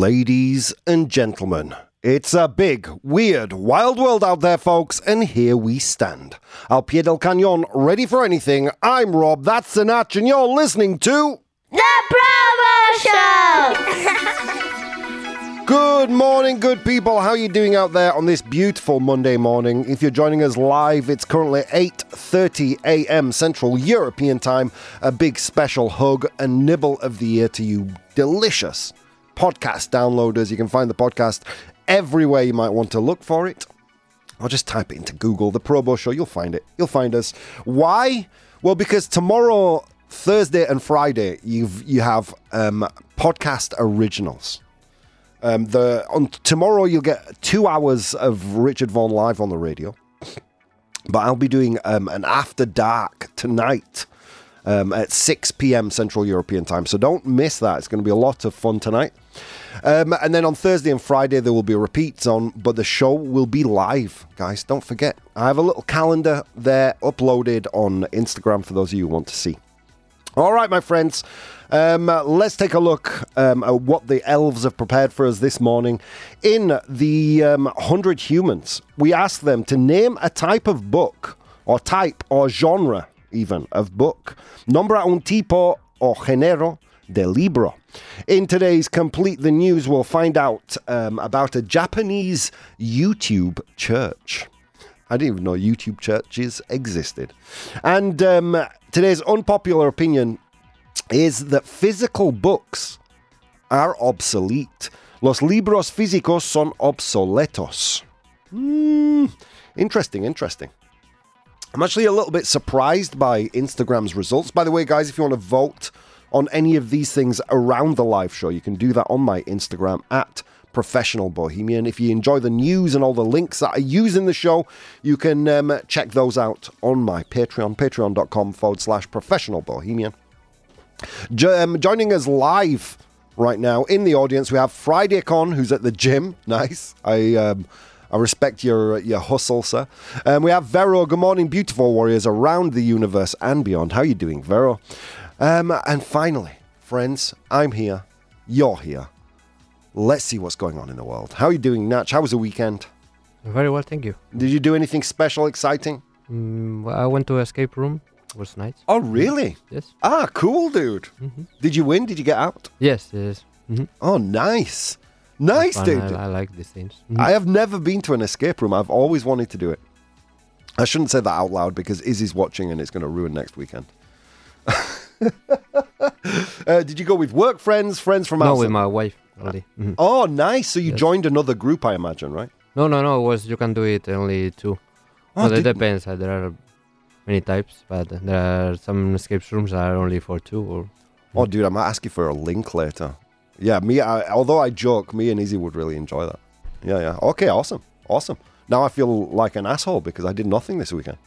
Ladies and gentlemen, it's a big, weird, wild world out there, folks, and here we stand. Al pie del cañón, ready for anything. I'm Rob, that's Sinach, and you're listening to. The Probo Show! Good morning, good people. How are you doing out there on this beautiful Monday morning? If you're joining us live, it's currently 8:30 a.m. Central European Time. A big special hug and nibble of the year to you delicious podcast downloaders. You can find the podcast everywhere you might want to look for it. Or just type it into Google, The Probo Show. You'll find it. You'll find us. Why? Well, because tomorrow, Thursday and Friday, you've you have um, podcast originals. Um, the on tomorrow you'll get two hours of Richard Vaughan live on the radio, but I'll be doing um, an after dark tonight um, at 6 p.m. Central European time. So don't miss that. It's going to be a lot of fun tonight. Um, and then on Thursday and Friday there will be repeats on, but the show will be live, guys. Don't forget. I have a little calendar there uploaded on Instagram for those of you who want to see. All right, my friends. Um, let's take a look um, at what the elves have prepared for us this morning. In the um, 100 Humans, we asked them to name a type of book, or type, or genre, even, of book. Nombra un tipo o género de libro. In today's Complete the News, we'll find out um, about a Japanese YouTube church. I didn't even know YouTube churches existed. And um, today's unpopular opinion is that physical books are obsolete. Los libros físicos son obsoletos. Hmm, interesting, interesting. I'm actually a little bit surprised by Instagram's results. By the way, guys, if you want to vote on any of these things around the live show, you can do that on my Instagram at Professional Bohemian. If you enjoy the news and all the links that I use in the show, you can um, check those out on my Patreon, patreon.com forward slash professional bohemian. Jo- um, joining us live right now in the audience, we have Friday Con, who's at the gym. Nice. I. Um, I respect your your hustle, sir. Um, we have Vero. Good morning, beautiful warriors around the universe and beyond. How are you doing, Vero? Um, and finally, friends, I'm here. You're here. Let's see what's going on in the world. How are you doing, Natch? How was the weekend? Very well, thank you. Did you do anything special, exciting? Mm, well, I went to escape room. It was nice. Oh, really? Yes. Ah, cool, dude. Mhm. Did you win? Did you get out? Yes. Yes. Mhm. Oh, nice. Nice, Fun, dude. I, I like these things. Mhm. I have never been to an escape room. I've always wanted to do it. I shouldn't say that out loud because Izzy's watching and it's going to ruin next weekend. uh, did you go with work friends, friends from no, outside? with my wife only. Mhm. Oh, nice. So you Yes. joined another group, I imagine, right? No, no, no. It was you can do it only two. Oh, well, it depends. Uh, there are many types, but there are some escape rooms that are only for two. Or Oh, dude, I might ask you for a link later. Yeah, me. I, although I joke, me and Izzy would really enjoy that. Yeah, yeah. Okay, awesome, awesome. Now I feel like an asshole because I did nothing this weekend.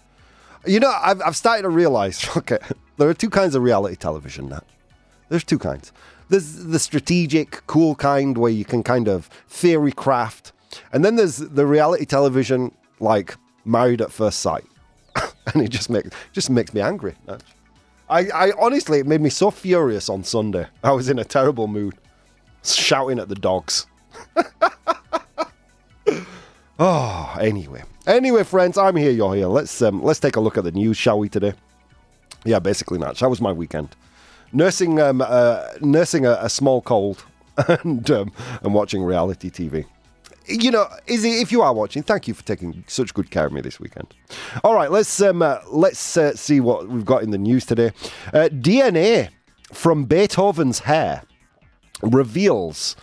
You know, I've, I've started to realize. Okay, there are two kinds of reality television now. There's two kinds. There's the strategic, cool kind where you can kind of theory craft, and then there's the reality television like Married at First Sight, and it just makes just makes me angry. I, I honestly, it made me so furious on Sunday. I was in a terrible mood, shouting at the dogs. oh, anyway, anyway, friends, I'm here. You're here. Let's um, let's take a look at the news, shall we? Today, yeah, basically, Natch. That was my weekend, nursing um, uh, nursing a, a small cold and um, and watching reality TV. You know, Izzy, if you are watching, thank you for taking such good care of me this weekend. All right, let's um, uh, let's uh, see what we've got in the news today. Uh, DNA from Beethoven's hair reveals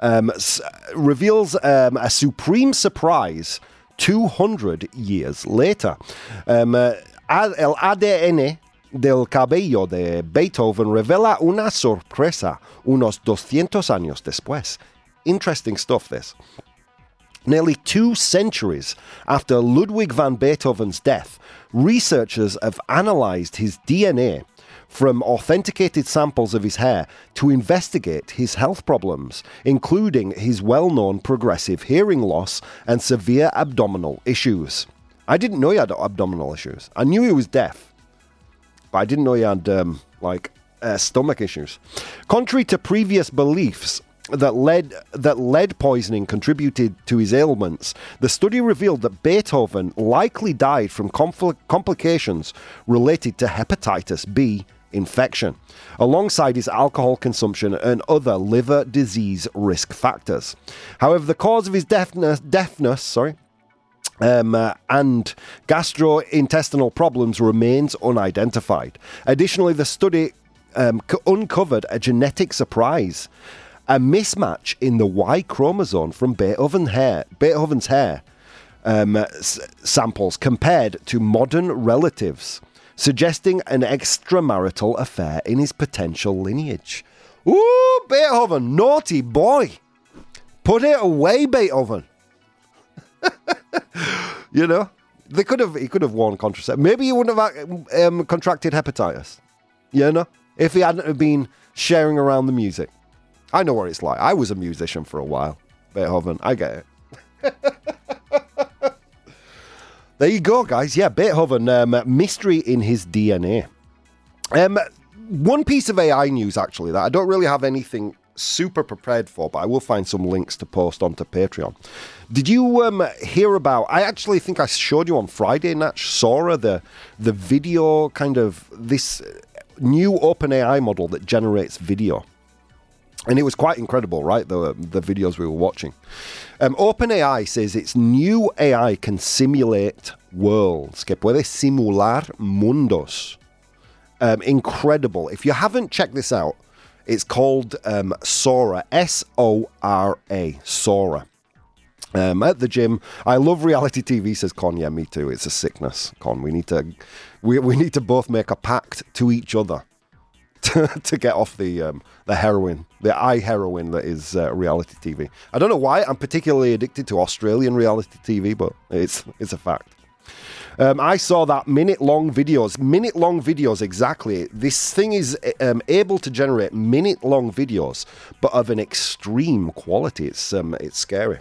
um, s- reveals um, a supreme surprise 200 years later. Um, uh, el ADN del cabello de Beethoven revela una sorpresa unos 200 años después. Interesting stuff, this. Nearly two centuries after Ludwig van Beethoven's death, researchers have analysed his DNA from authenticated samples of his hair to investigate his health problems, including his well known progressive hearing loss and severe abdominal issues. I didn't know he had abdominal issues. I knew he was deaf, but I didn't know he had, um, like, uh, stomach issues. Contrary to previous beliefs, that lead that lead poisoning contributed to his ailments, the study revealed that Beethoven likely died from compl- complications related to hepatitis B infection, alongside his alcohol consumption and other liver disease risk factors. However, the cause of his deafness, deafness sorry, um, uh, and gastrointestinal problems remains unidentified. Additionally, the study um, c- uncovered a genetic surprise, a mismatch in the Y chromosome from Beethoven hair, Beethoven's hair um, s- samples compared to modern relatives, suggesting an extramarital affair in his potential lineage. Ooh, Beethoven, naughty boy! Put it away, Beethoven. you know, they could have. He could have worn contraception. Maybe he wouldn't have um, contracted hepatitis. You know, if he hadn't been sharing around the music. I know what it's like. I was a musician for a while. Beethoven, I get it. there you go, guys. Yeah, Beethoven, um, mystery in his DNA. Um, one piece of AI news, actually, that I don't really have anything super prepared for, but I will find some links to post onto Patreon. Did you um, hear about? I actually think I showed you on Friday, Natch Sora, the the video kind of this new OpenAI model that generates video. And it was quite incredible, right? The the videos we were watching. Um, OpenAI says its new AI can simulate worlds, que puede simular mundos. Um, incredible. If you haven't checked this out, it's called um, Sora. S O R A. Sora. Um, at the gym, I love reality TV. Says Con. Yeah, me too. It's a sickness, Con. We need to, we, we need to both make a pact to each other to, to get off the um, the heroin, the eye heroin that is uh, reality TV. I don't know why I'm particularly addicted to Australian reality TV, but it's it's a fact. Um, I saw that minute long videos, minute long videos exactly. This thing is um, able to generate minute long videos, but of an extreme quality. It's um, it's scary.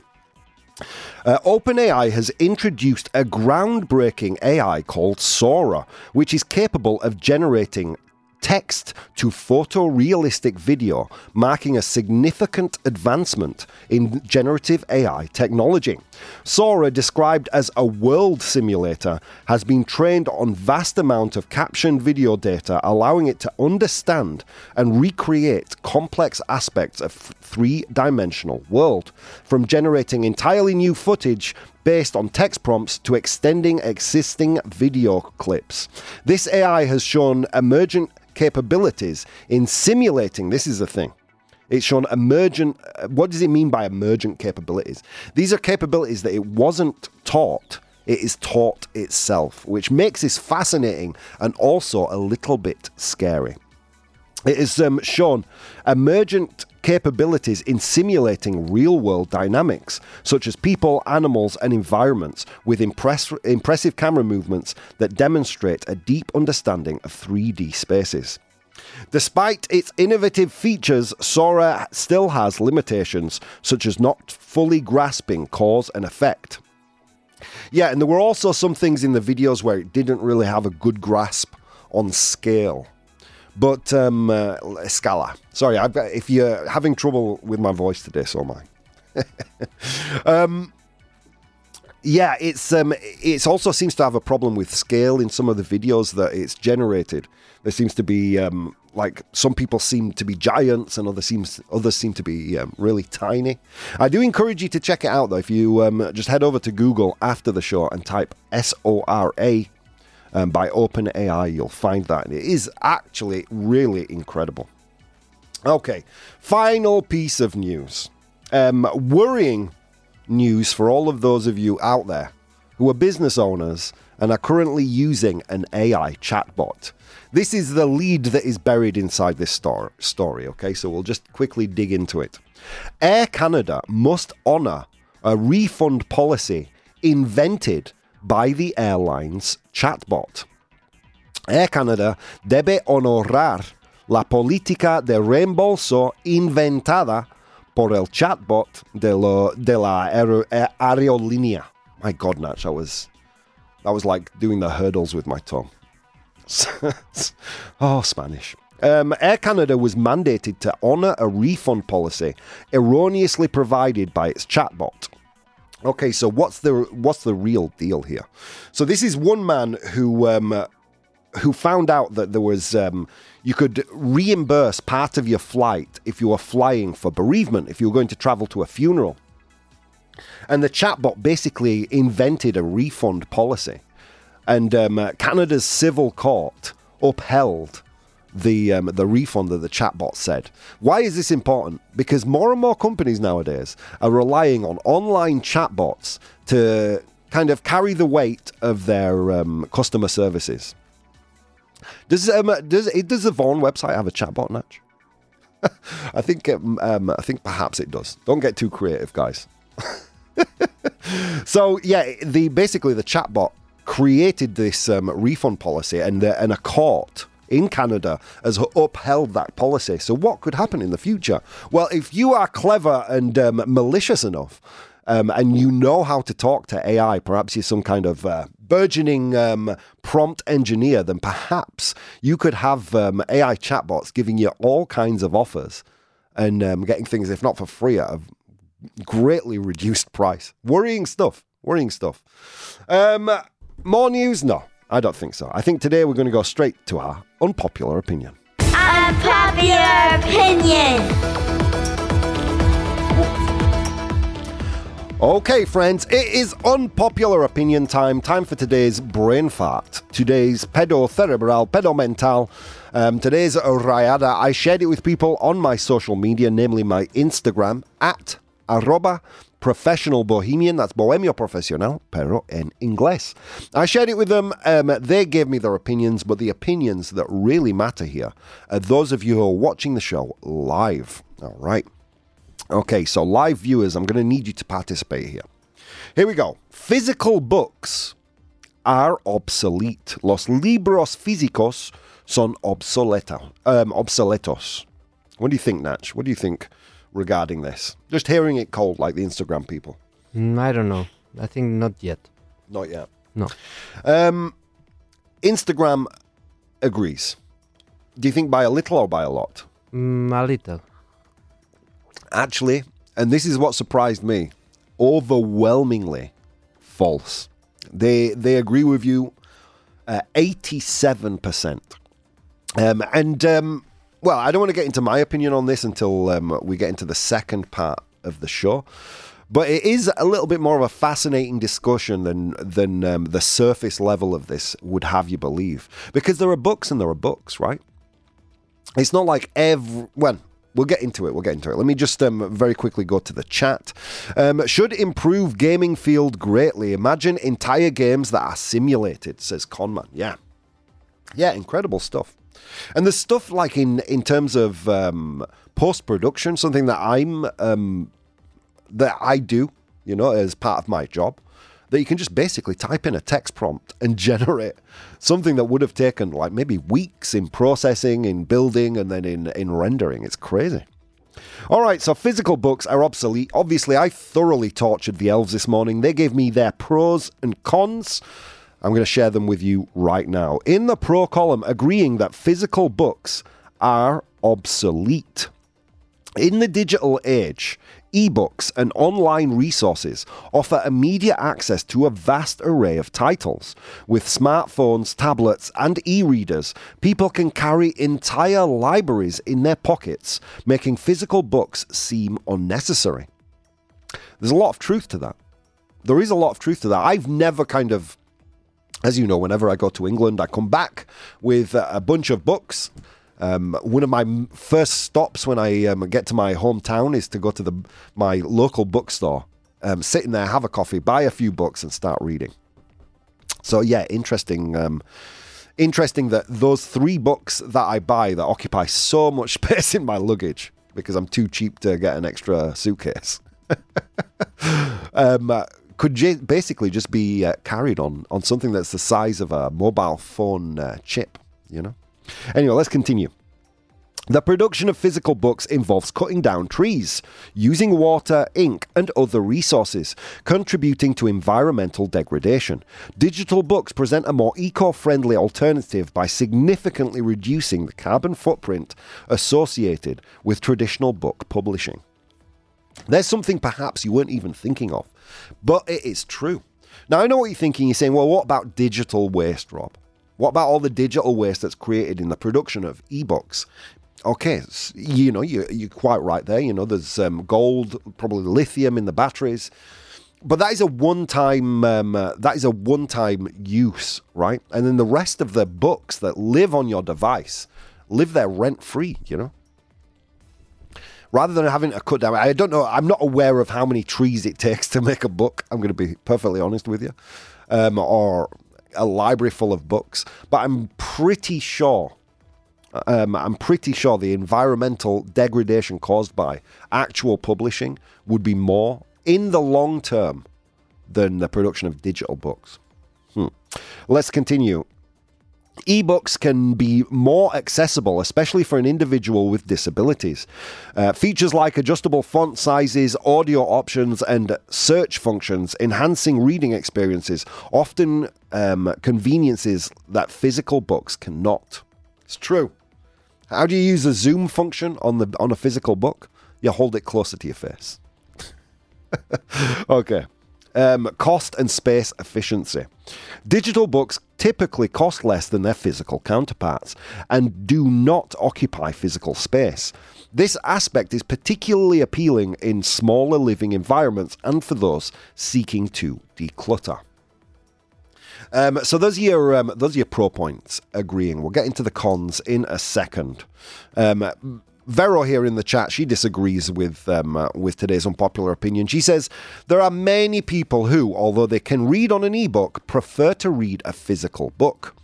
Uh, OpenAI has introduced a groundbreaking AI called Sora, which is capable of generating text to photorealistic video, marking a significant advancement in generative AI technology. Sora, described as a world simulator, has been trained on vast amount of captioned video data, allowing it to understand and recreate complex aspects of three-dimensional world, from generating entirely new footage based on text prompts to extending existing video clips. This AI has shown emergent capabilities in simulating. This is the thing. It's shown emergent. uh, What does it mean by emergent capabilities? These are capabilities that it wasn't taught. It is taught itself, which makes this fascinating and also a little bit scary. It has um, shown emergent capabilities in simulating real world dynamics, such as people, animals, and environments, with impress- impressive camera movements that demonstrate a deep understanding of 3D spaces. Despite its innovative features, Sora still has limitations, such as not fully grasping cause and effect. Yeah, and there were also some things in the videos where it didn't really have a good grasp on scale. But um, uh, Scala. Sorry, I've got, if you're having trouble with my voice today, so am I. um, yeah, it's um, it's also seems to have a problem with scale in some of the videos that it's generated. There seems to be um, like some people seem to be giants, and others seems others seem to be um, really tiny. I do encourage you to check it out though. If you um, just head over to Google after the show and type S O R A um, by OpenAI, you'll find that. And it is actually really incredible. Okay, final piece of news. Um, worrying news for all of those of you out there who are business owners and are currently using an AI chatbot. This is the lead that is buried inside this stor- story, okay? So we'll just quickly dig into it. Air Canada must honour a refund policy invented by the airline's chatbot. Air Canada debe honorar la política de reembolso inventada por el chatbot de, lo, de la aer- aerolínea. My God, Natch, I was that was like doing the hurdles with my tongue. oh, Spanish. Um, Air Canada was mandated to honour a refund policy erroneously provided by its chatbot. Okay, so what's the what's the real deal here? So this is one man who um, who found out that there was um, you could reimburse part of your flight if you were flying for bereavement, if you were going to travel to a funeral. And the chatbot basically invented a refund policy, and um, Canada's civil court upheld the um, the refund that the chatbot said. Why is this important? Because more and more companies nowadays are relying on online chatbots to kind of carry the weight of their um, customer services. Does um, does does the Vaughan website have a chatbot, Natch? I think um, um, I think perhaps it does. Don't get too creative, guys. so yeah, the basically the chatbot created this um, refund policy, and the, and a court in Canada has upheld that policy. So what could happen in the future? Well, if you are clever and um, malicious enough. Um, and you know how to talk to AI, perhaps you're some kind of uh, burgeoning um, prompt engineer, then perhaps you could have um, AI chatbots giving you all kinds of offers and um, getting things, if not for free, at a greatly reduced price. Worrying stuff. Worrying stuff. Um, more news? No, I don't think so. I think today we're going to go straight to our unpopular opinion. Unpopular opinion. Okay, friends, it is unpopular opinion time. Time for today's brain fart. Today's pedo cerebral, pedo mental. Um, today's rayada. I shared it with people on my social media, namely my Instagram at arroba professional bohemian. That's bohemio profesional, pero en inglés. I shared it with them. Um, they gave me their opinions, but the opinions that really matter here are those of you who are watching the show live. All right. Okay, so live viewers, I'm going to need you to participate here. Here we go. Physical books are obsolete. Los libros físicos son obsoleta, um, obsoletos. What do you think, Natch? What do you think regarding this? Just hearing it cold like the Instagram people. Mm, I don't know. I think not yet. Not yet. No. Um, Instagram agrees. Do you think by a little or by a lot? Mm, a little. Actually, and this is what surprised me, overwhelmingly false. They they agree with you, eighty-seven percent. Um, and um, well, I don't want to get into my opinion on this until um, we get into the second part of the show. But it is a little bit more of a fascinating discussion than than um, the surface level of this would have you believe, because there are books and there are books, right? It's not like every well. We'll get into it. We'll get into it. Let me just um, very quickly go to the chat. Um, should improve gaming field greatly. Imagine entire games that are simulated, says Conman. Yeah. Yeah, incredible stuff. And there's stuff like in, in terms of um, post production, something that I'm um, that I do, you know, as part of my job, that you can just basically type in a text prompt and generate something that would have taken like maybe weeks in processing, in building, and then in, in rendering. It's crazy. All right, so physical books are obsolete. Obviously, I thoroughly tortured the elves this morning. They gave me their pros and cons. I'm going to share them with you right now. In the pro column, agreeing that physical books are obsolete. In the digital age, ebooks and online resources offer immediate access to a vast array of titles. With smartphones, tablets, and e readers, people can carry entire libraries in their pockets, making physical books seem unnecessary. There's a lot of truth to that. There is a lot of truth to that. I've never kind of as you know, whenever I go to England, I come back with a bunch of books. Um, one of my first stops when I um, get to my hometown is to go to the my local bookstore, um, sit in there, have a coffee, buy a few books, and start reading. So yeah, interesting. Um, interesting that those three books that I buy that occupy so much space in my luggage because I'm too cheap to get an extra suitcase. um, could j- basically just be uh, carried on on something that's the size of a mobile phone uh, chip, you know. Anyway, let's continue. The production of physical books involves cutting down trees, using water, ink, and other resources, contributing to environmental degradation. Digital books present a more eco friendly alternative by significantly reducing the carbon footprint associated with traditional book publishing. There's something perhaps you weren't even thinking of, but it is true. Now, I know what you're thinking. You're saying, well, what about digital waste, Rob? What about all the digital waste that's created in the production of ebooks? Okay, you know, you, you're quite right there. You know, there's um, gold, probably lithium in the batteries. But that is a one-time um, uh, that is a one-time use, right? And then the rest of the books that live on your device live there rent-free, you know rather than having to cut down. I don't know. I'm not aware of how many trees it takes to make a book. I'm going to be perfectly honest with you, um, or a library full of books. But I'm pretty sure. Um, I'm pretty sure the environmental degradation caused by actual publishing would be more in the long term than the production of digital books. Hmm. Let's continue. Ebooks can be more accessible, especially for an individual with disabilities. Uh, features like adjustable font sizes, audio options, and search functions enhancing reading experiences, often um, conveniences that physical books cannot. It's true. How do you use the zoom function on the on a physical book? You hold it closer to your face. okay. Um, cost and space efficiency. Digital books typically cost less than their physical counterparts and do not occupy physical space. This aspect is particularly appealing in smaller living environments and for those seeking to declutter. Um, so those are your um, those are your pro points. Agreeing. We'll get into the cons in a second. Um, Vero here in the chat, she disagrees with um, uh, with today's unpopular opinion. She says there are many people who, although they can read on an ebook, prefer to read a physical book.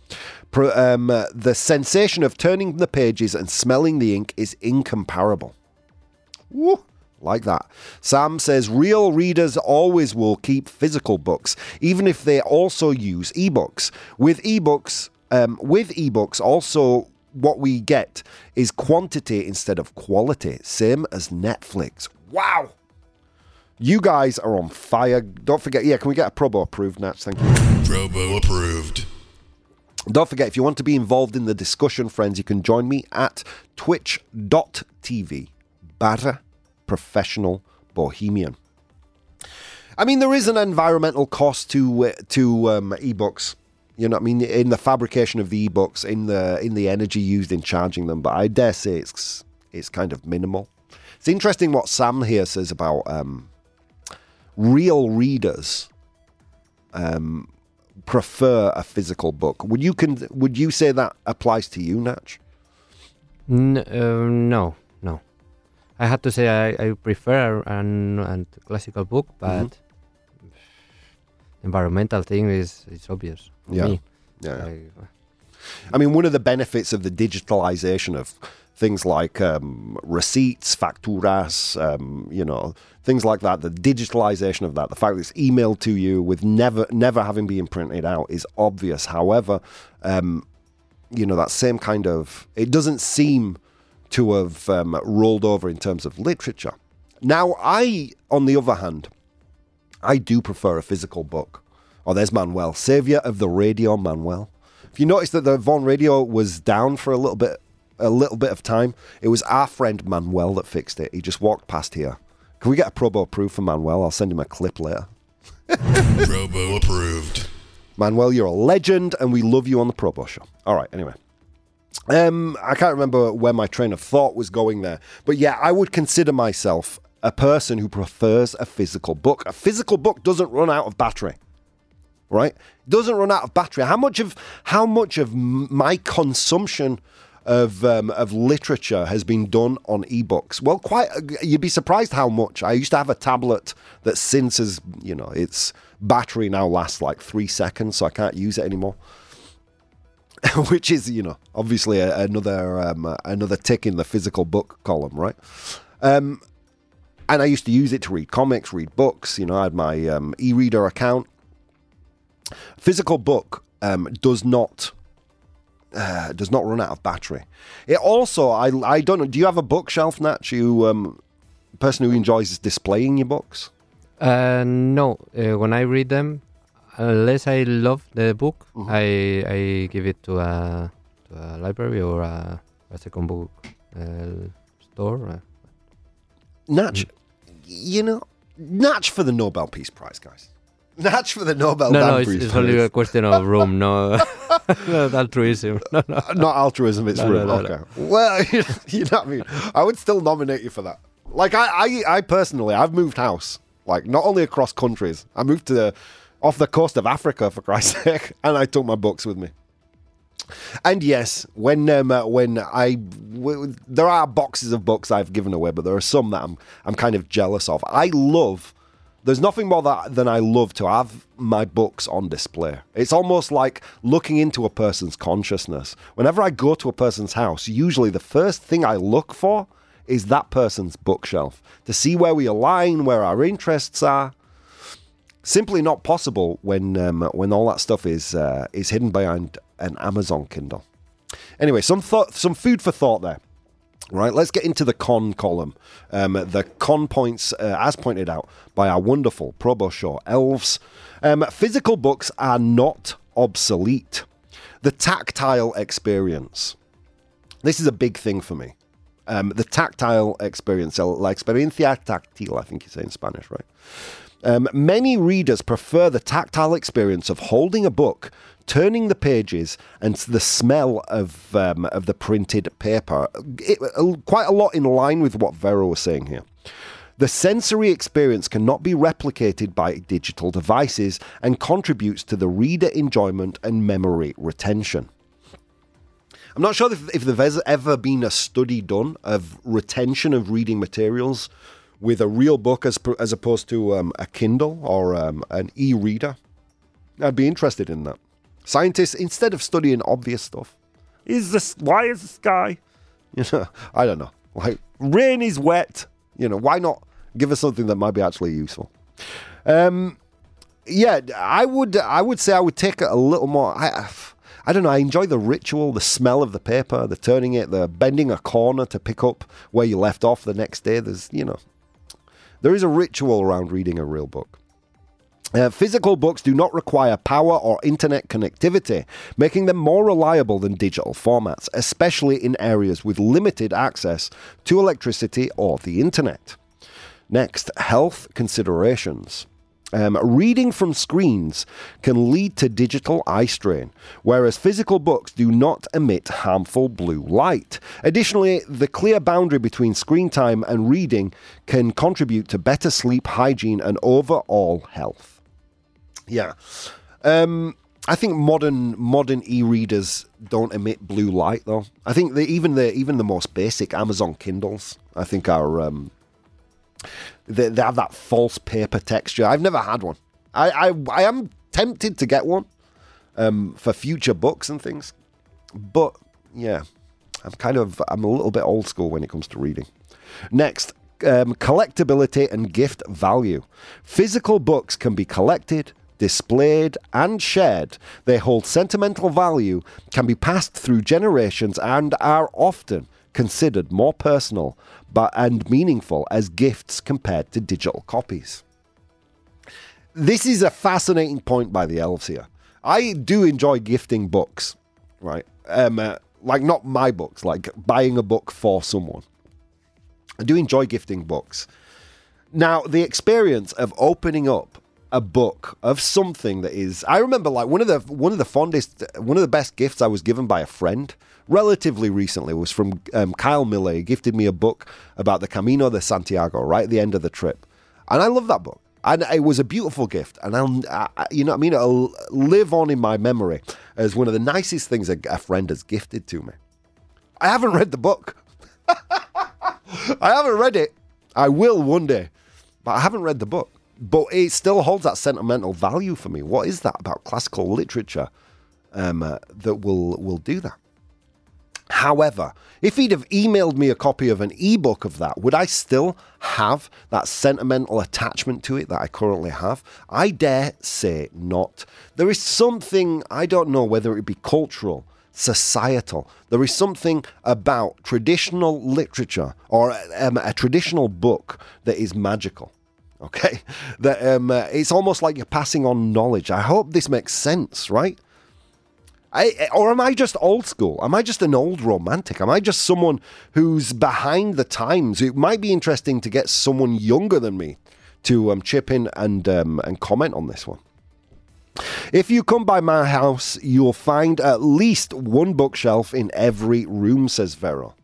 Pro, um, uh, the sensation of turning the pages and smelling the ink is incomparable. Woo, like that. Sam says real readers always will keep physical books, even if they also use ebooks. With ebooks, um, with ebooks also what we get is quantity instead of quality, same as Netflix. Wow. You guys are on fire. Don't forget, yeah, can we get a Probo approved, Natch? Thank you. Probo approved. Don't forget, if you want to be involved in the discussion, friends, you can join me at twitch.tv. Barra Professional Bohemian. I mean, there is an environmental cost to uh, to um, ebooks. You know what I mean? In the fabrication of the ebooks, in the in the energy used in charging them, but I dare say it's it's kind of minimal. It's interesting what Sam here says about um, real readers um, prefer a physical book. Would you con- would you say that applies to you, Natch? N- uh, no, no. I had to say I, I prefer an, an classical book, but Mhm. Environmental thing is it's obvious. Yeah. me. Yeah. I- I mean, one of the benefits of the digitalization of things like um, receipts, facturas, um, you know, things like that, the digitalization of that, the fact that it's emailed to you with never, never having been printed out is obvious. However, um, you know, that same kind of, it doesn't seem to have um, rolled over in terms of literature. Now, I, on the other hand, I do prefer a physical book. Oh, there's Manuel, savior of the radio, Manuel. If you notice that the Vaughan radio was down for a little bit, a little bit of time, it was our friend Manuel that fixed it. He just walked past here. Can we get a Probo proof for Manuel? I'll send him a clip later. Probo approved. Manuel, you're a legend, and we love you on the Probo show. All right, anyway. Um, I can't remember where my train of thought was going there, but yeah, I would consider myself a person who prefers a physical book. A physical book doesn't run out of battery, right? Doesn't run out of battery. How much of how much of my consumption of um, of literature has been done on ebooks? Well, quite. You'd be surprised how much. I used to have a tablet that since has you know its battery now lasts like three seconds, so I can't use it anymore. Which is, you know, obviously another um, another tick in the physical book column, right? Um, and I used to use it to read comics, read books. You know, I had my um, e-reader account. Physical book um, does not uh, does not run out of battery. It also, I, I don't know. Do you have a bookshelf, Natch? You um, person who enjoys displaying your books? Uh, no, uh, when I read them, unless I love the book, Mhm. I I give it to a to a library or a, a second book uh, store. Uh, Natch, you know, Natch for the Nobel Peace Prize, guys. Natch for the Nobel no, no, it's, it's only a question of room, no, not altruism. No, no. Uh, not altruism, it's no. okay. Well, you know what I mean? I would still nominate you for that. Like, I, I, I personally, I've moved house. Like, not only across countries, I moved to the, off the coast of Africa, for Christ's sake, and I took my books with me. And yes, when um, uh, when I w- there are boxes of books I've given away, but there are some that I'm I'm kind of jealous of. I love. There's nothing more that than I love to have my books on display. It's almost like looking into a person's consciousness. Whenever I go to a person's house, usually the first thing I look for is that person's bookshelf to see where we align, where our interests are. Simply not possible when um, when all that stuff is uh, is hidden behind an Amazon Kindle. Anyway, some thought, some food for thought there. Right, let's get into the con column. Um, the con points, uh, as pointed out by our wonderful Probo Show elves, um, physical books are not obsolete. The tactile experience. This is a big thing for me. Um, the tactile experience, la experiencia táctil, I think you say in Spanish, right? Um, many readers prefer the tactile experience of holding a book, turning the pages, and the smell of um, of the printed paper. It, uh, quite a lot in line with what Vero was saying here. The sensory experience cannot be replicated by digital devices and contributes to the reader enjoyment and memory retention. I'm not sure if, if there's ever been a study done of retention of reading materials with a real book as as opposed to um, a Kindle or um, an e-reader. I'd be interested in that. Scientists, instead of studying obvious stuff, is this why is the sky? You know, I don't know. Like rain is wet. You know, why not give us something that might be actually useful? Um, yeah, I would. I would say I would take it a little more. I, I don't know. I enjoy the ritual, the smell of the paper, the turning it, the bending a corner to pick up where you left off the next day. There's, you know, there is a ritual around reading a real book. Uh, physical books do not require power or internet connectivity, making them more reliable than digital formats, especially in areas with limited access to electricity or the internet. Next, health considerations. Um, reading from screens can lead to digital eye strain, whereas physical books do not emit harmful blue light. Additionally, the clear boundary between screen time and reading can contribute to better sleep hygiene and overall health. Yeah. Um, I think modern modern e-readers don't emit blue light though. I think that even the even the most basic Amazon Kindles, I think are um, they, they have that false paper texture. I've never had one. I I, I am tempted to get one um, for future books and things, but yeah, I'm kind of I'm a little bit old school when it comes to reading. Next, um, collectability and gift value. Physical books can be collected, displayed, and shared. They hold sentimental value, can be passed through generations, and are often considered more personal but and meaningful as gifts compared to digital copies. This is a fascinating point by the elves here. I do enjoy gifting books, right? Um, uh, like not my books, like buying a book for someone. I do enjoy gifting books. Now, the experience of opening up a book of something that is I remember like one of the one of the fondest one of the best gifts I was given by a friend relatively recently was from um, Kyle Miller. He gifted me a book about the Camino de Santiago right at the end of the trip. And I love that book. And it was a beautiful gift, and I'll, I, you know, what I mean, it'll live on in my memory as one of the nicest things a, a friend has gifted to me. I haven't read the book. I haven't read it. I will one day, but I haven't read the book. But it still holds that sentimental value for me. What is that about classical literature um, uh, that will will do that? However, if he'd have emailed me a copy of an ebook of that, would I still have that sentimental attachment to it that I currently have? I dare say not. There is something, I don't know whether it be cultural, societal. There is something about traditional literature or um, a traditional book that is magical. Okay, that um, uh, it's almost like you're passing on knowledge. I hope this makes sense, right? I, or am I just old school? Am I just an old romantic? Am I just someone who's behind the times? It might be interesting to get someone younger than me to um, chip in and um, and comment on this one. If you come by my house, you'll find at least one bookshelf in every room, says Vero.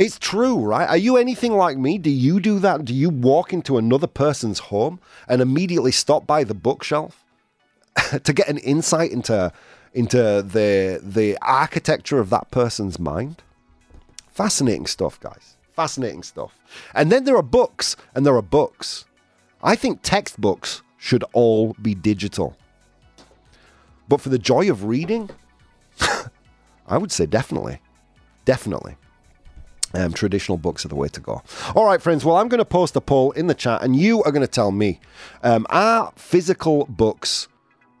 It's true, right? Are you anything like me? Do you do that? Do you walk into another person's home and immediately stop by the bookshelf to get an insight into into the the architecture of that person's mind? Fascinating stuff, guys. Fascinating stuff. And then there are books, and there are books. I think textbooks should all be digital. But for the joy of reading, I would say definitely. Definitely. Um, traditional books are the way to go. All right, friends. Well, I'm going to post a poll in the chat, and you are going to tell me um, are physical books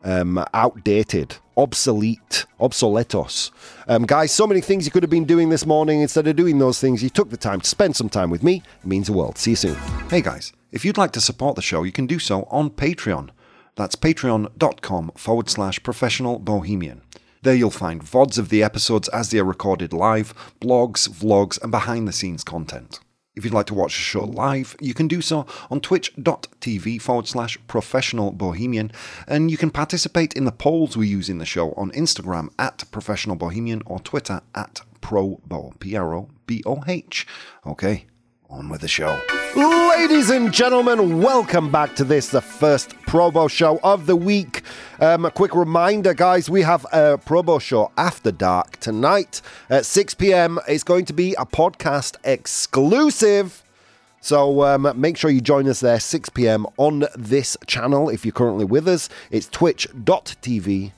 um, outdated, obsolete, obsoletos? Um, guys, so many things you could have been doing this morning. Instead of doing those things, you took the time to spend some time with me. It means the world. See you soon. Hey guys, if you'd like to support the show, you can do so on Patreon. That's patreon.com forward slash professional bohemian. There you'll find VODs of the episodes as they are recorded live, blogs, vlogs, and behind the scenes content. If you'd like to watch the show live, you can do so on twitch.tv forward slash professional bohemian, and you can participate in the polls we use in the show on Instagram at professional bohemian or Twitter at probo, P R O B O H. Okay, on with the show. Ladies and gentlemen, welcome back to this, the first Probo show of the week. Um, a quick reminder, guys, we have a Probo show after dark tonight at 6 p.m. It's going to be a podcast exclusive. So um, make sure you join us there 6 p.m. on this channel if you're currently with us. It's twitch.tv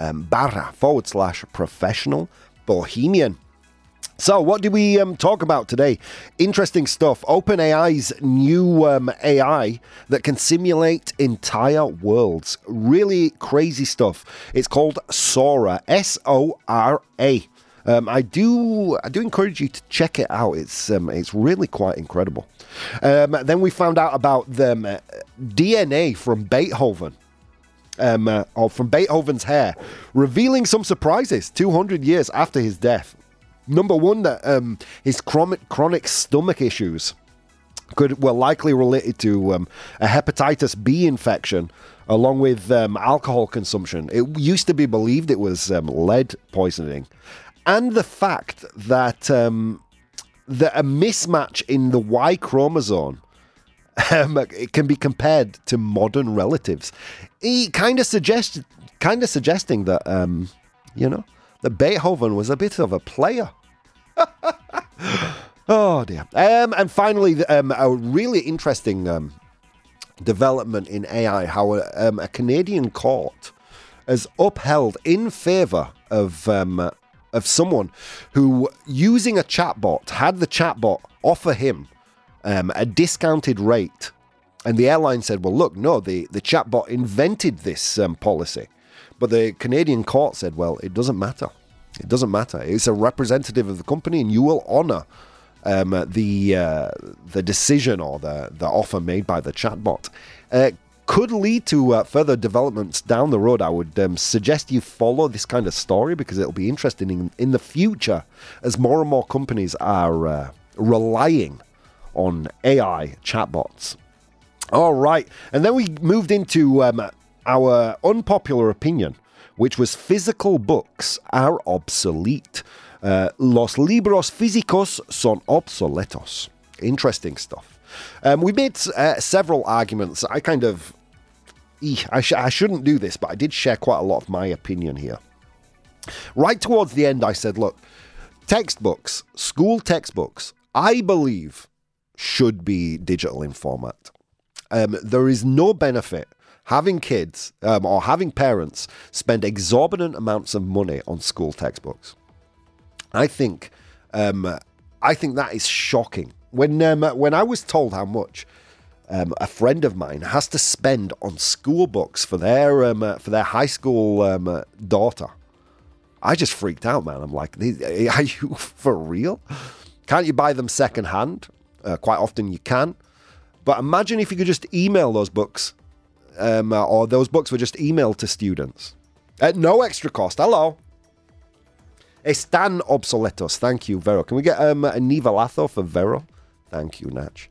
um, barra forward slash professional bohemian. So, what do we um, talk about today? Interesting stuff. OpenAI's new um, AI that can simulate entire worlds. Really crazy stuff. It's called Sora. S O R A. Um, I do I do encourage you to check it out. It's um, it's really quite incredible. Um, then we found out about the uh, DNA from Beethoven. Um, uh, or from Beethoven's hair, revealing some surprises 200 years after his death. Number one, that um, his chronic, chronic stomach issues could were likely related to um, a hepatitis B infection, along with um, alcohol consumption. It used to be believed it was um, lead poisoning, and the fact that um, that a mismatch in the Y chromosome um, it can be compared to modern relatives. He kind of suggested, kind of suggesting that um, you know that Beethoven was a bit of a player. oh dear. Um, and finally, um, a really interesting um, development in AI: how a, um, a Canadian court has upheld in favour of um, of someone who, using a chatbot, had the chatbot offer him um, a discounted rate. And the airline said, well, look, no, the, the chatbot invented this um, policy. But the Canadian court said, well, it doesn't matter. It doesn't matter. It's a representative of the company, and you will honour um, the uh, the decision or the, the offer made by the chatbot. Uh, could lead to uh, further developments down the road. I would um, suggest you follow this kind of story because it'll be interesting in, in the future as more and more companies are uh, relying on AI chatbots. All right. And then we moved into um, our unpopular opinion, which was physical books are obsolete. Uh, los libros físicos son obsoletos. Interesting stuff. Um, we made uh, several arguments. I kind of. I, sh- I shouldn't do this, but I did share quite a lot of my opinion here. Right towards the end, I said, look, textbooks, school textbooks, I believe should be digital in format. Um, there is no benefit having kids um, or having parents spend exorbitant amounts of money on school textbooks. I think, um, I think that is shocking. When um, when I was told how much um, a friend of mine has to spend on school books for their um, uh, for their high school um, uh, daughter, I just freaked out, man. I'm like, are you for real? Can't you buy them second hand? Uh, quite often you can. But imagine if you could just email those books, um, uh, or those books were just emailed to students at no extra cost. Hello. Están obsoletos. Thank you, Vero. Can we get um, a nivelazo for Vero? Thank you, Natch.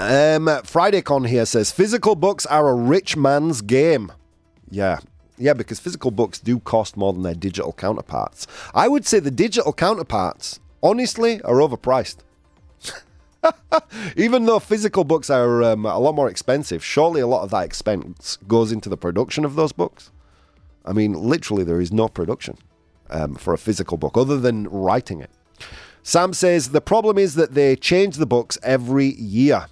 Um, Friday Con here says physical books are a rich man's game. Yeah. Yeah, because physical books do cost more than their digital counterparts. I would say the digital counterparts, honestly, are overpriced. Even though physical books are um, a lot more expensive, surely a lot of that expense goes into the production of those books. I mean, literally, there is no production um, for a physical book other than writing it. Sam says the problem is that they change the books every year.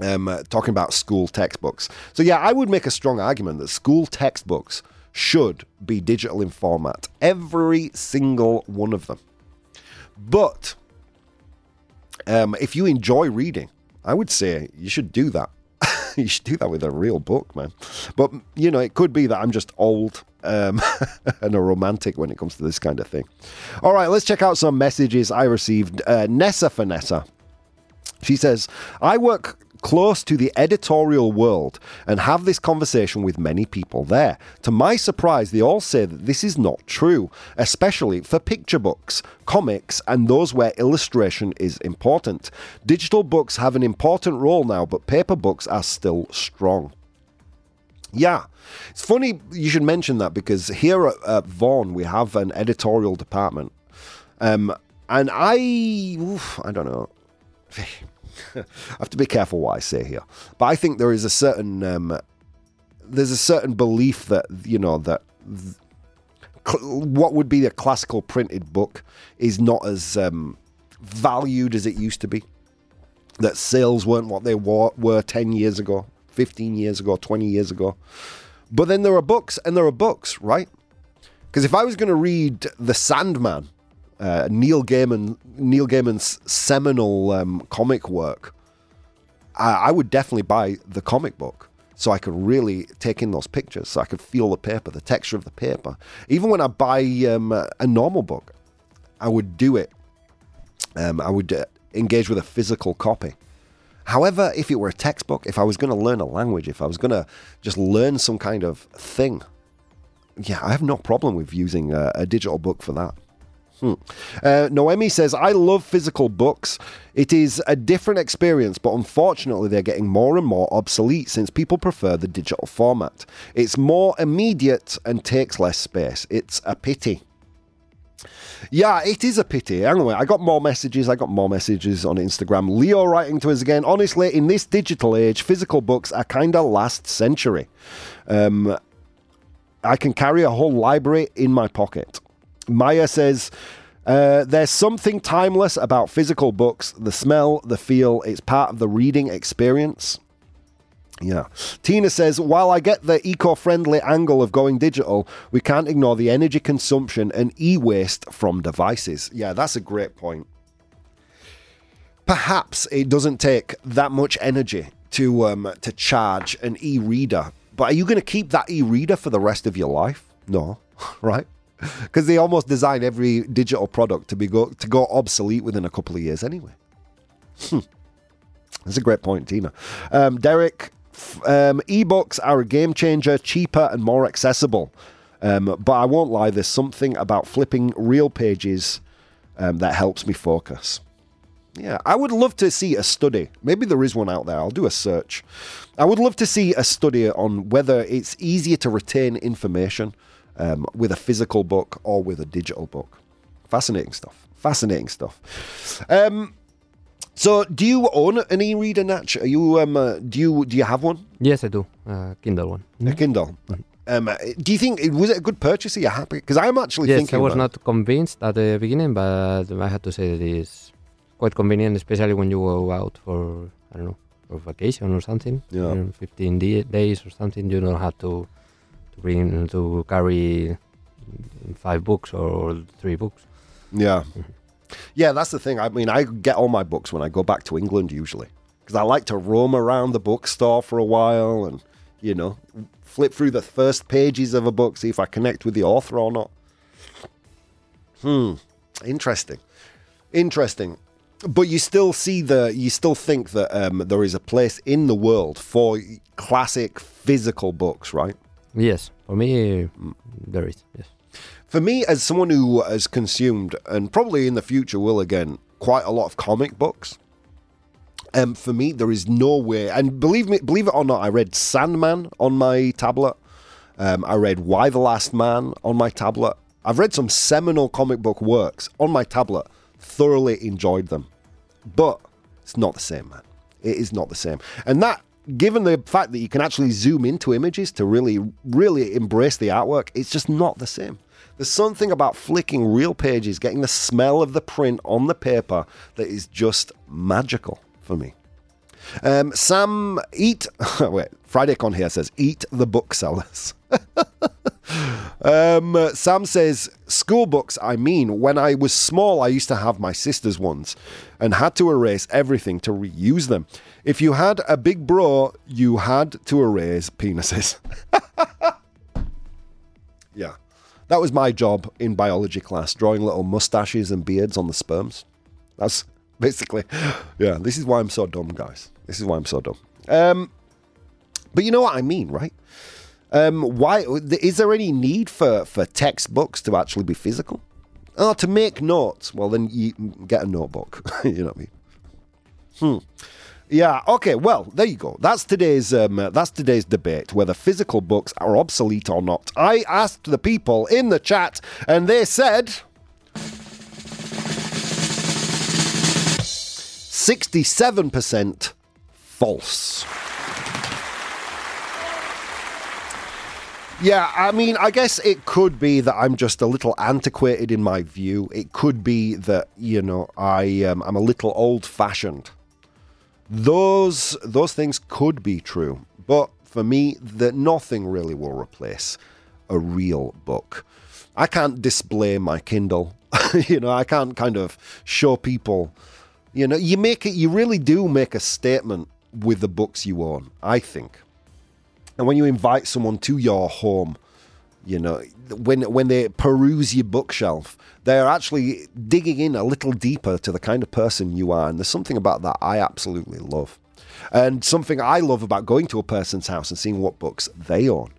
Um, uh, talking about school textbooks. So, yeah, I would make a strong argument that school textbooks should be digital in format. Every single one of them. But um, if you enjoy reading, I would say you should do that. you should do that with a real book, man. But you know, it could be that I'm just old um, and a romantic when it comes to this kind of thing. All right, let's check out some messages I received. Uh, Nessa Vanessa. She says, I work close to the editorial world and have this conversation with many people there. To my surprise, they all say that this is not true, especially for picture books, comics, and those where illustration is important. Digital books have an important role now, but paper books are still strong. Yeah, it's funny you should mention that because here at, at Vaughan we have an editorial department, um, and I, oof, I don't know. I have to be careful what I say here, but I think there is a certain um, there's a certain belief that you know that th- what would be a classical printed book is not as um, valued as it used to be. That sales weren't what they were ten years ago, fifteen years ago, twenty years ago. But then there are books, and there are books, right? Because if I was going to read The Sandman, uh, Neil Gaiman, Neil Gaiman's seminal um, comic work, I, I would definitely buy the comic book so I could really take in those pictures, so I could feel the paper, the texture of the paper. Even when I buy um, a normal book, I would do it. Um, I would uh, engage with a physical copy. However, if it were a textbook, if I was going to learn a language, if I was going to just learn some kind of thing, yeah, I have no problem with using a, a digital book for that. Hmm. Uh, Noemi says, I love physical books. It is a different experience, but unfortunately, they're getting more and more obsolete since people prefer the digital format. It's more immediate and takes less space. It's a pity. Yeah, it is a pity. Anyway, I got more messages. I got more messages on Instagram. Leo writing to us again. Honestly, in this digital age, physical books are kind of last century. Um, I can carry a whole library in my pocket. Maya says, uh, there's something timeless about physical books. The smell, the feel, it's part of the reading experience. Yeah. Tina says, while I get the eco friendly angle of going digital, we can't ignore the energy consumption and e waste from devices. Yeah, that's a great point. Perhaps it doesn't take that much energy to um, to charge an e-reader, but are you going to keep that e-reader for the rest of your life? No, right? Because they almost design every digital product to be go to go obsolete within a couple of years anyway. Hmm. That's a great point, Tina. Um, Derek, um, ebooks are a game changer, cheaper and more accessible. Um, but I won't lie, there's something about flipping real pages um, that helps me focus. Yeah, I would love to see a study. Maybe there is one out there. I'll do a search. I would love to see a study on whether it's easier to retain information um, with a physical book or with a digital book. Fascinating stuff. Fascinating stuff. Um, so, do you own an e-reader, Natch? Are you um, uh, do you do you have one? Yes, I do. Uh, Kindle one. A Kindle. Um, uh, do you think it was it a good purchase? Are you happy? Because I'm actually thinking. Yes, thinking. I was not convinced at the beginning, but I had to say that it's quite convenient, especially when you go out for I don't know for vacation or something. Yeah. in 15 da- days or something. You don't have to bring to carry five books or three books. Yeah. Yeah, that's the thing. I mean, I get all my books when I go back to England usually because I like to roam around the bookstore for a while and You know, flip through the first pages of a book, see if I connect with the author or not. Hmm. Interesting. Interesting. But you still see the, you still think that um, there is a place in the world for classic physical books, right? Yes, for me, there is. Yes. For me, as someone who has consumed, and probably in the future will again, quite a lot of comic books, um, for me, there is no way. And believe me, believe it or not, I read Sandman on my tablet. Um, I read Y: The Last Man on my tablet. I've read some seminal comic book works on my tablet. Thoroughly enjoyed them, but it's not the same, man. It is not the same. And that, given the fact that you can actually zoom into images to really, really embrace the artwork, it's just not the same. There's something about flicking real pages, getting the smell of the print on the paper that is just magical for me. Um, Sam, eat. wait, Friday Con here says, eat the booksellers. um, Sam says, school books, I mean, when I was small, I used to have my sister's ones and had to erase everything to reuse them. If you had a big bro, you had to erase penises. yeah. That was my job in biology class, drawing little mustaches and beards on the sperms. That's basically, yeah, this is why I'm so dumb, guys. This is why I'm so dumb. Um, but you know what I mean, right? Um, why is there any need for for textbooks to actually be physical? Oh, to make notes. Well, then you get a notebook. you know what I mean? Hmm. Yeah. Okay. Well, there you go. That's today's um, uh, that's today's debate whether physical books are obsolete or not. I asked the people in the chat, and they said. 67% false. Yeah, I mean, I guess it could be that I'm just a little antiquated in my view. It could be that you know I um, I'm a little old-fashioned. Those those things could be true, but for me, that nothing really will replace a real book. I can't display my Kindle. you know, I can't kind of show people you know, you make it. You really do make a statement with the books you own. I think. And when you invite someone to your home, you know, when when they peruse your bookshelf, they're actually digging in a little deeper to the kind of person you are. And there's something about that I absolutely love. And something I love about going to a person's house and seeing what books they own.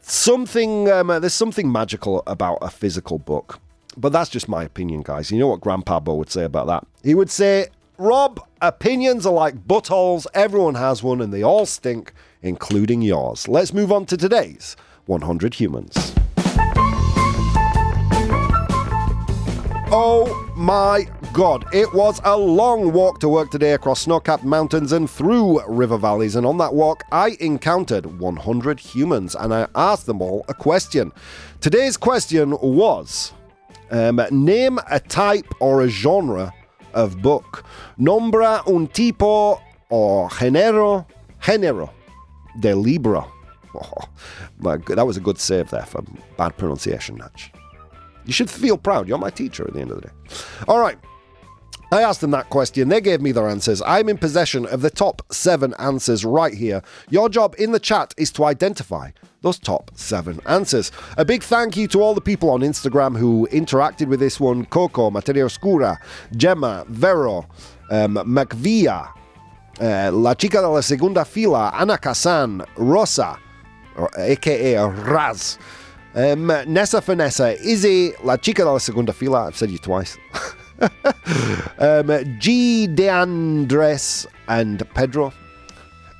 Something um, there's something magical about a physical book. But that's just my opinion, guys. You know what Grandpa Bo would say about that? He would say, Rob, opinions are like buttholes. Everyone has one and they all stink, including yours. Let's move on to today's 100 Humans. Oh my god, it was a long walk to work today across snow capped mountains and through river valleys. And on that walk, I encountered 100 humans and I asked them all a question. Today's question was um, name a type or a genre of book. Nombra un tipo o género, género de libro. Oh, that was a good save there for bad pronunciation, Natch. You should feel proud. You're my teacher at the end of the day. All right. I asked them that question. They gave me their answers. I'm in possession of the top seven answers right here. Your job in the chat is to identify those top seven answers. A big thank you to all the people on Instagram who interacted with this one Coco, Materia Oscura, Gemma, Vero, um, Macvia, uh, La Chica de la Segunda Fila, Ana Casan, Rosa, aka Raz. Um, Nessa Finessa, Izzy, La Chica de la Segunda Fila, I've said you twice. um, G. De Andres and Pedro.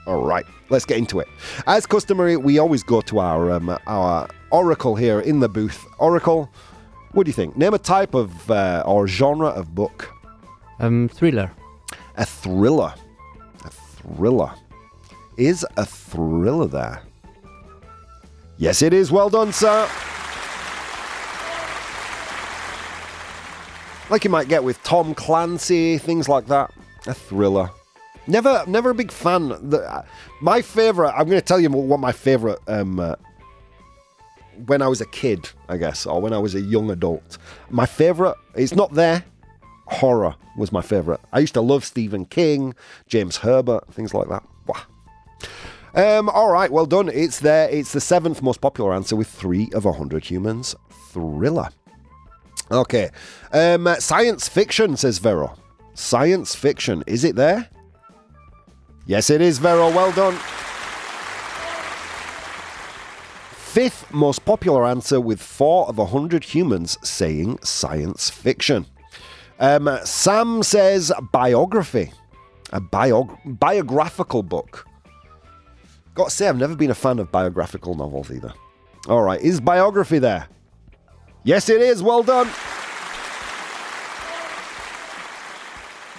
All right, let's get into it. As customary, we always go to our um, our oracle here in the booth. Oracle, what do you think? Name a type of uh, or genre of book. Um, thriller. A thriller. A thriller. Is a thriller there? Yes, it is. Well done, sir. Like you might get with Tom Clancy, things like that. A thriller. Never, never a big fan. The, my favorite. I'm going to tell you what my favorite. Um, uh, when I was a kid, I guess, or when I was a young adult, my favorite. It's not there. Horror was my favorite. I used to love Stephen King, James Herbert, things like that. Wow. Um, all right, well done. It's there. It's the seventh most popular answer with three of a hundred humans. Thriller. Okay. Um, science fiction says Vero. Science fiction. Is it there? Yes, it is, Vero. Well done. Fifth most popular answer with four of a hundred humans saying science fiction. Um, Sam says biography, a biog- biographical book. Got to say, I've never been a fan of biographical novels either. All right, is biography there? Yes, it is. Well done.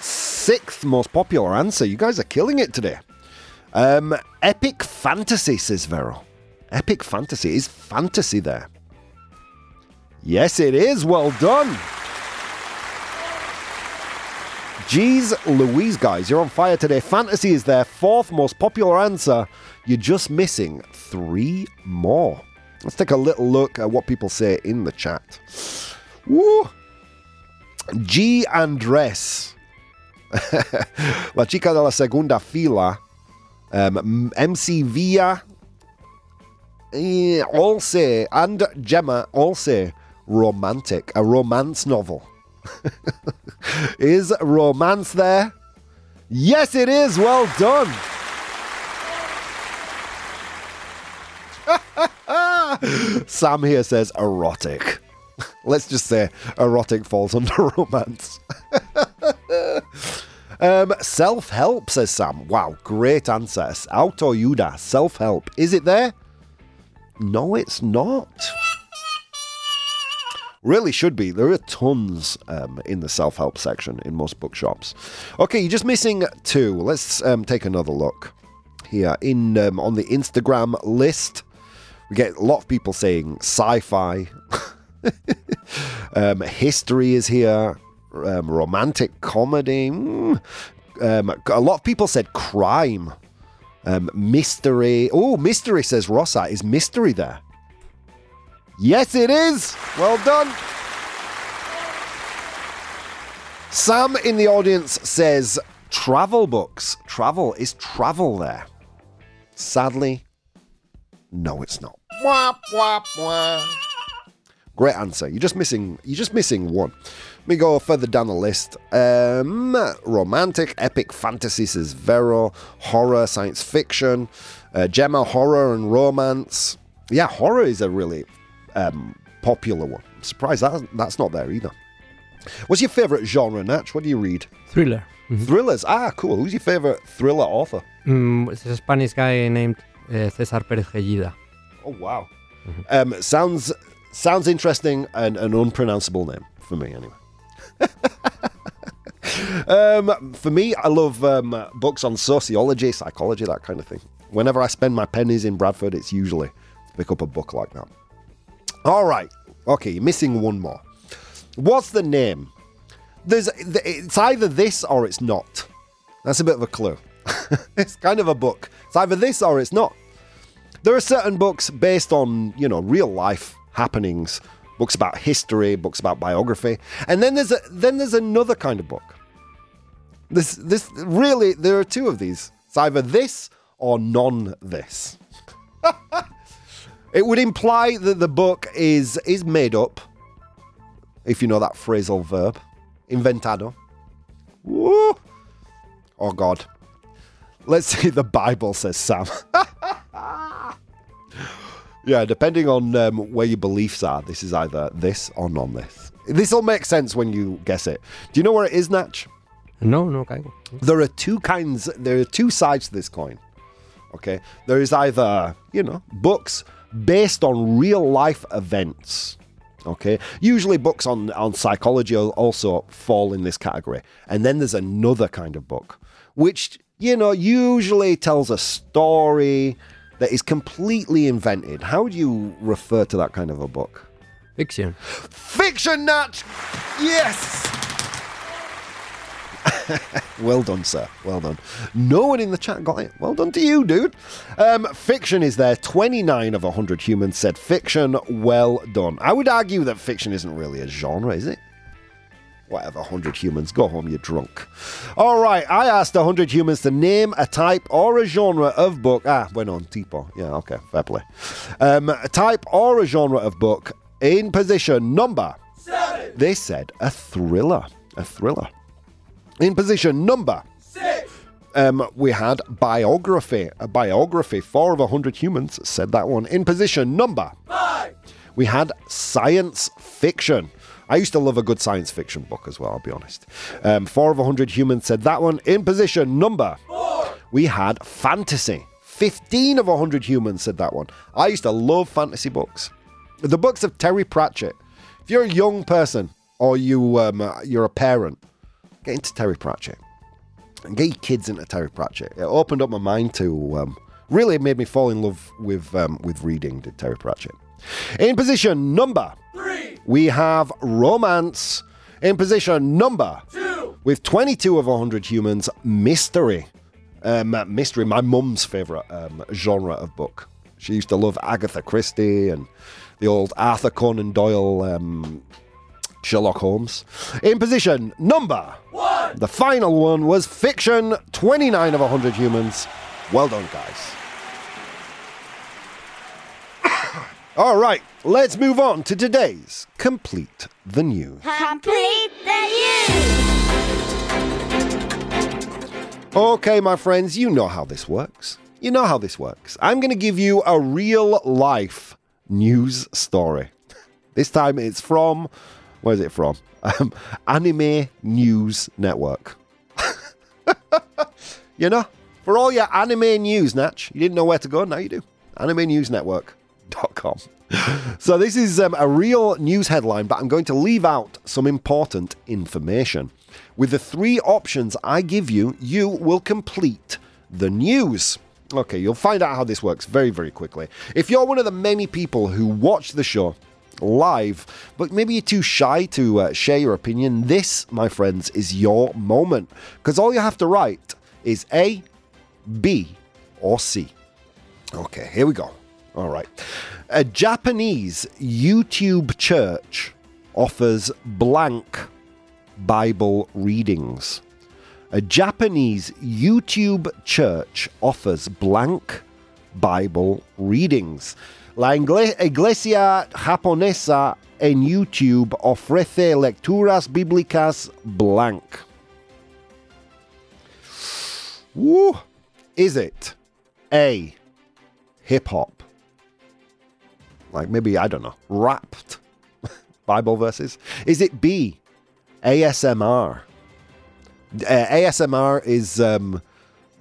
Sixth most popular answer. You guys are killing it today. Um, epic fantasy, says Vero. Epic fantasy. Is fantasy there? Yes, it is. Well done. Jeez Louise, guys, you're on fire today. Fantasy is their fourth most popular answer. You're just missing three more. Let's take a little look at what people say in the chat. Woo! G. Andres. la chica de la segunda fila. Um, MC Villa. Eh, all say, and Gemma all say romantic, a romance novel. is romance there? Yes, it is. Well done. Sam here says erotic. Let's just say erotic falls under romance. um, self help, says Sam. Wow, great answer. Autoyuda, self help. Is it there? No, it's not. Really should be. There are tons um, in the self help section in most bookshops. Okay, you're just missing two. Let's um, take another look here in um, on the Instagram list. We get a lot of people saying sci-fi. um, history is here. Um, romantic comedy. Um, a lot of people said crime. Um, mystery. Oh, mystery says Rossa. Is mystery there? Yes, it is. Well done. Sam in the audience says travel books. Travel. Is travel there? Sadly, no, it's not. Wah, wah, wah. Great answer. You're just missing. You're just missing one. Let me go further down the list. Um, romantic, epic fantasy says Vero. Horror, science fiction. Uh, Gemma, horror and romance. Yeah, horror is a really um, popular one. I'm surprised that that's not there either. What's your favourite genre, Natch? What do you read? Thriller. Thrillers. Ah, cool. Who's your favourite thriller author? Mm, it's a Spanish guy named uh, Cesar Pérez Gellida. Oh wow. Um, sounds sounds interesting and an unpronounceable name for me anyway. um, for me, I love um, books on sociology, psychology, that kind of thing. Whenever I spend my pennies in Bradford, it's usually to pick up a book like that. All right. Okay, you're missing one more. What's the name? There's it's either this or it's not. That's a bit of a clue. it's kind of a book. It's either this or it's not. There are certain books based on, you know, real life happenings, books about history, books about biography, and then there's a then there's another kind of book. This this really there are two of these. It's either this or non this. it would imply that the book is is made up. If you know that phrasal verb, inventado. Woo! Oh God. Let's see. The Bible says Sam. yeah, depending on um, where your beliefs are, this is either this or non this. This will make sense when you guess it. Do you know where it is, Natch? No, no caigo. There are two kinds, there are two sides to this coin. Okay? There is either, you know, books based on real life events. Okay? Usually books on, on psychology also fall in this category. And then there's another kind of book, which, you know, usually tells a story that is completely invented. How do you refer to that kind of a book? Fiction. Fiction Nut! Yes! well done, sir. Well done. No one in the chat got it. Well done to you, dude. Um, fiction is there. 29 of 100 humans said fiction. Well done. I would argue that fiction isn't really a genre, is it? Whatever, 100 humans. Go home, you're drunk. All right, I asked 100 humans to name a type or a genre of book. Ah, went on, tipo. Yeah, okay, fair play. Um, a type or a genre of book in position number. Seven. They said a thriller. A thriller. In position number. Six. Um, we had biography. A biography. Four of a hundred humans said that one. In position number. Five. We had science fiction. I used to love a good science fiction book as well, I'll be honest. Um, four of a hundred humans said that one. In position number. Four. We had fantasy. 15 of a 100 humans said that one. I used to love fantasy books. The books of Terry Pratchett. If you're a young person or you um, you're a parent, get into Terry Pratchett and get your kids into Terry Pratchett. It opened up my mind to um, really made me fall in love with um, with reading. Did Terry Pratchett? In position number three, we have romance. In position number two, with 22 of 100 humans, mystery. Um, mystery, my mum's favourite um, genre of book. She used to love Agatha Christie and the old Arthur Conan Doyle um, Sherlock Holmes. In position number one, the final one was fiction 29 of 100 humans. Well done, guys. All right, let's move on to today's Complete the News. Complete the news. Okay, my friends, you know how this works. You know how this works. I'm going to give you a real life news story. This time it's from, where is it from? Um, Anime News Network. you know, for all your anime news, Natch, you didn't know where to go, now you do. So this is um, a real news headline, but I'm going to leave out some important information. With the three options I give you, you will complete the news. Okay, you'll find out how this works very, very quickly. If you're one of the many people who watch the show live, but maybe you're too shy to uh, share your opinion, this, my friends, is your moment. Because all you have to write is A, B, or C. Okay, here we go. All right. A Japanese YouTube church offers blank Bible readings. A Japanese YouTube church offers blank Bible readings. La Iglesia Japonesa en YouTube ofrece lecturas bíblicas blank. Woo! Is it A. Hip hop? Like maybe, I don't know, rapped Bible verses? Is it B. ASMR? Uh, ASMR is. Um,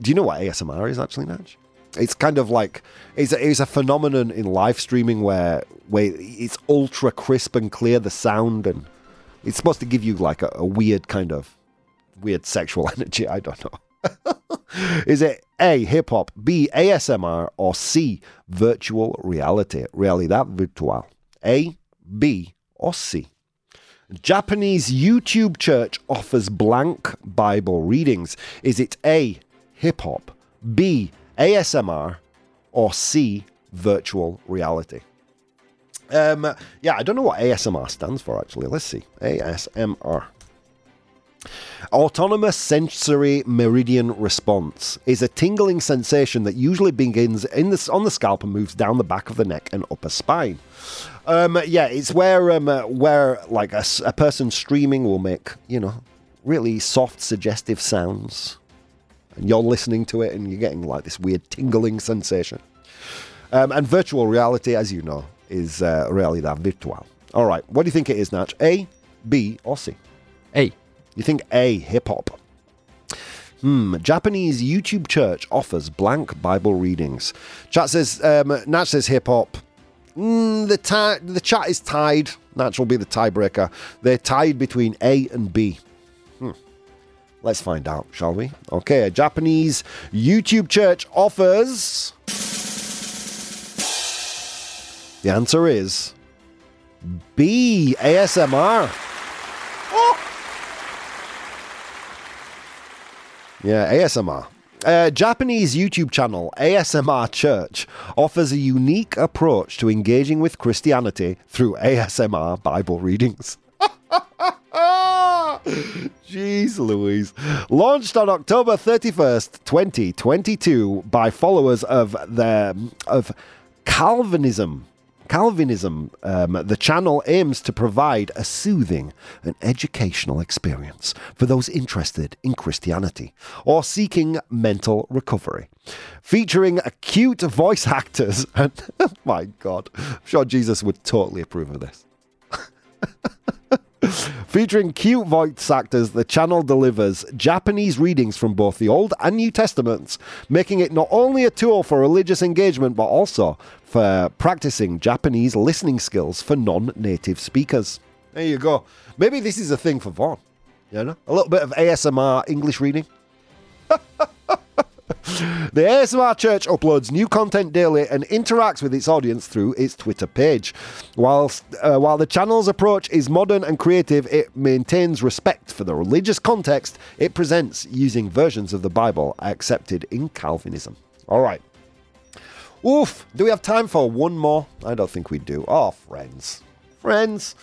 do you know what ASMR is actually, Natch? It's kind of like it's a, it's a phenomenon in live streaming where where it's ultra crisp and clear the sound and it's supposed to give you like a, a weird kind of weird sexual energy. I don't know. is it A hip hop, B ASMR, or C virtual reality? Realidad virtual. A, B, or C? Japanese YouTube church offers blank Bible readings. Is it A, hip hop, B, ASMR, or C, virtual reality? Um, yeah, I don't know what ASMR stands for actually. Let's see. ASMR. Autonomous sensory meridian response is a tingling sensation that usually begins in the, on the scalp and moves down the back of the neck and upper spine. Um, yeah, it's where um, uh, where like a, a person streaming will make you know really soft, suggestive sounds, and you're listening to it and you're getting like this weird tingling sensation. Um, and virtual reality, as you know, is uh, realidad virtual. All right, what do you think it is, Natch? A, B, or C? A. You think A, hip hop? Hmm, Japanese YouTube church offers blank Bible readings. Chat says, um, Natch says hip hop. Mm, the, ta- the chat is tied. Natch will be the tiebreaker. They're tied between A and B. Hmm. Let's find out, shall we? Okay, a Japanese YouTube church offers. The answer is B, ASMR. Yeah, ASMR. A uh, Japanese YouTube channel, ASMR Church, offers a unique approach to engaging with Christianity through ASMR Bible readings. Jeez Louise. Launched on October 31st, 2022 by followers of the of Calvinism. Calvinism, um, the channel aims to provide a soothing and educational experience for those interested in Christianity or seeking mental recovery. Featuring cute voice actors, and my God, I'm sure Jesus would totally approve of this. Featuring cute voice actors, the channel delivers Japanese readings from both the Old and New Testaments, making it not only a tool for religious engagement but also for practicing Japanese listening skills for non native speakers. There you go. Maybe this is a thing for Vaughan. You know? A little bit of ASMR English reading. The ASMR Church uploads new content daily and interacts with its audience through its Twitter page. Whilst, uh, while the channel's approach is modern and creative, it maintains respect for the religious context it presents using versions of the Bible accepted in Calvinism. All right. Oof. Do we have time for one more? I don't think we do. Oh, friends. Friends.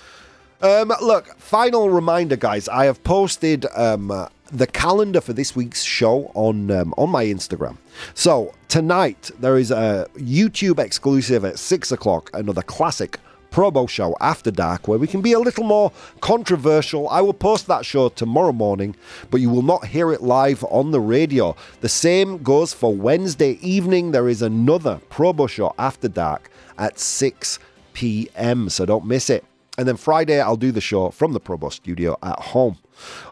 Um, look, final reminder, guys. I have posted um, the calendar for this week's show on um, on my Instagram. So tonight there is a YouTube exclusive at six o'clock. Another classic Probo show after dark, where we can be a little more controversial. I will post that show tomorrow morning, but you will not hear it live on the radio. The same goes for Wednesday evening. There is another Probo show after dark at 6 p.m., so don't miss it. And then Friday, I'll do the show from the Probo studio at home.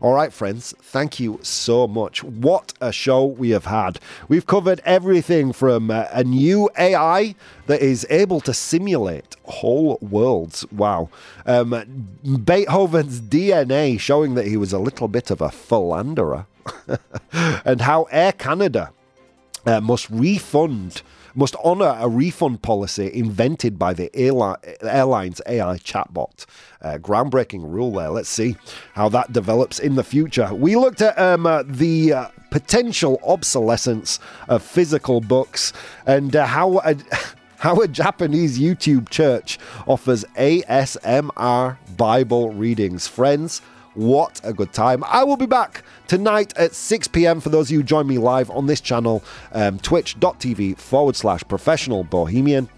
All right, friends, thank you so much. What a show we have had. We've covered everything from uh, a new AI that is able to simulate whole worlds. Wow. Um, Beethoven's DNA showing that he was a little bit of a philanderer. and how Air Canada uh, must refund must honour a refund policy invented by the airline's AI chatbot. Uh, groundbreaking rule there. Let's see how that develops in the future. We looked at um, uh, the uh, potential obsolescence of physical books and uh, how. A, how a Japanese YouTube church offers ASMR Bible readings. Friends, what a good time. I will be back tonight at 6 p.m. for those of you who join me live on this channel, um, twitch.tv forward slash professional bohemian.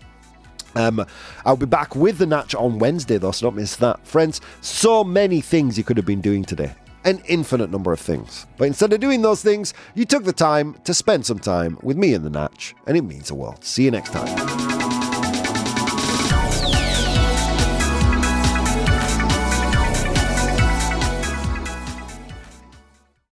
Um, I'll be back with the Natch on Wednesday, though, so don't miss that. Friends, so many things you could have been doing today. An infinite number of things. But instead of doing those things, you took the time to spend some time with me in the Natch, and it means the world. See you next time.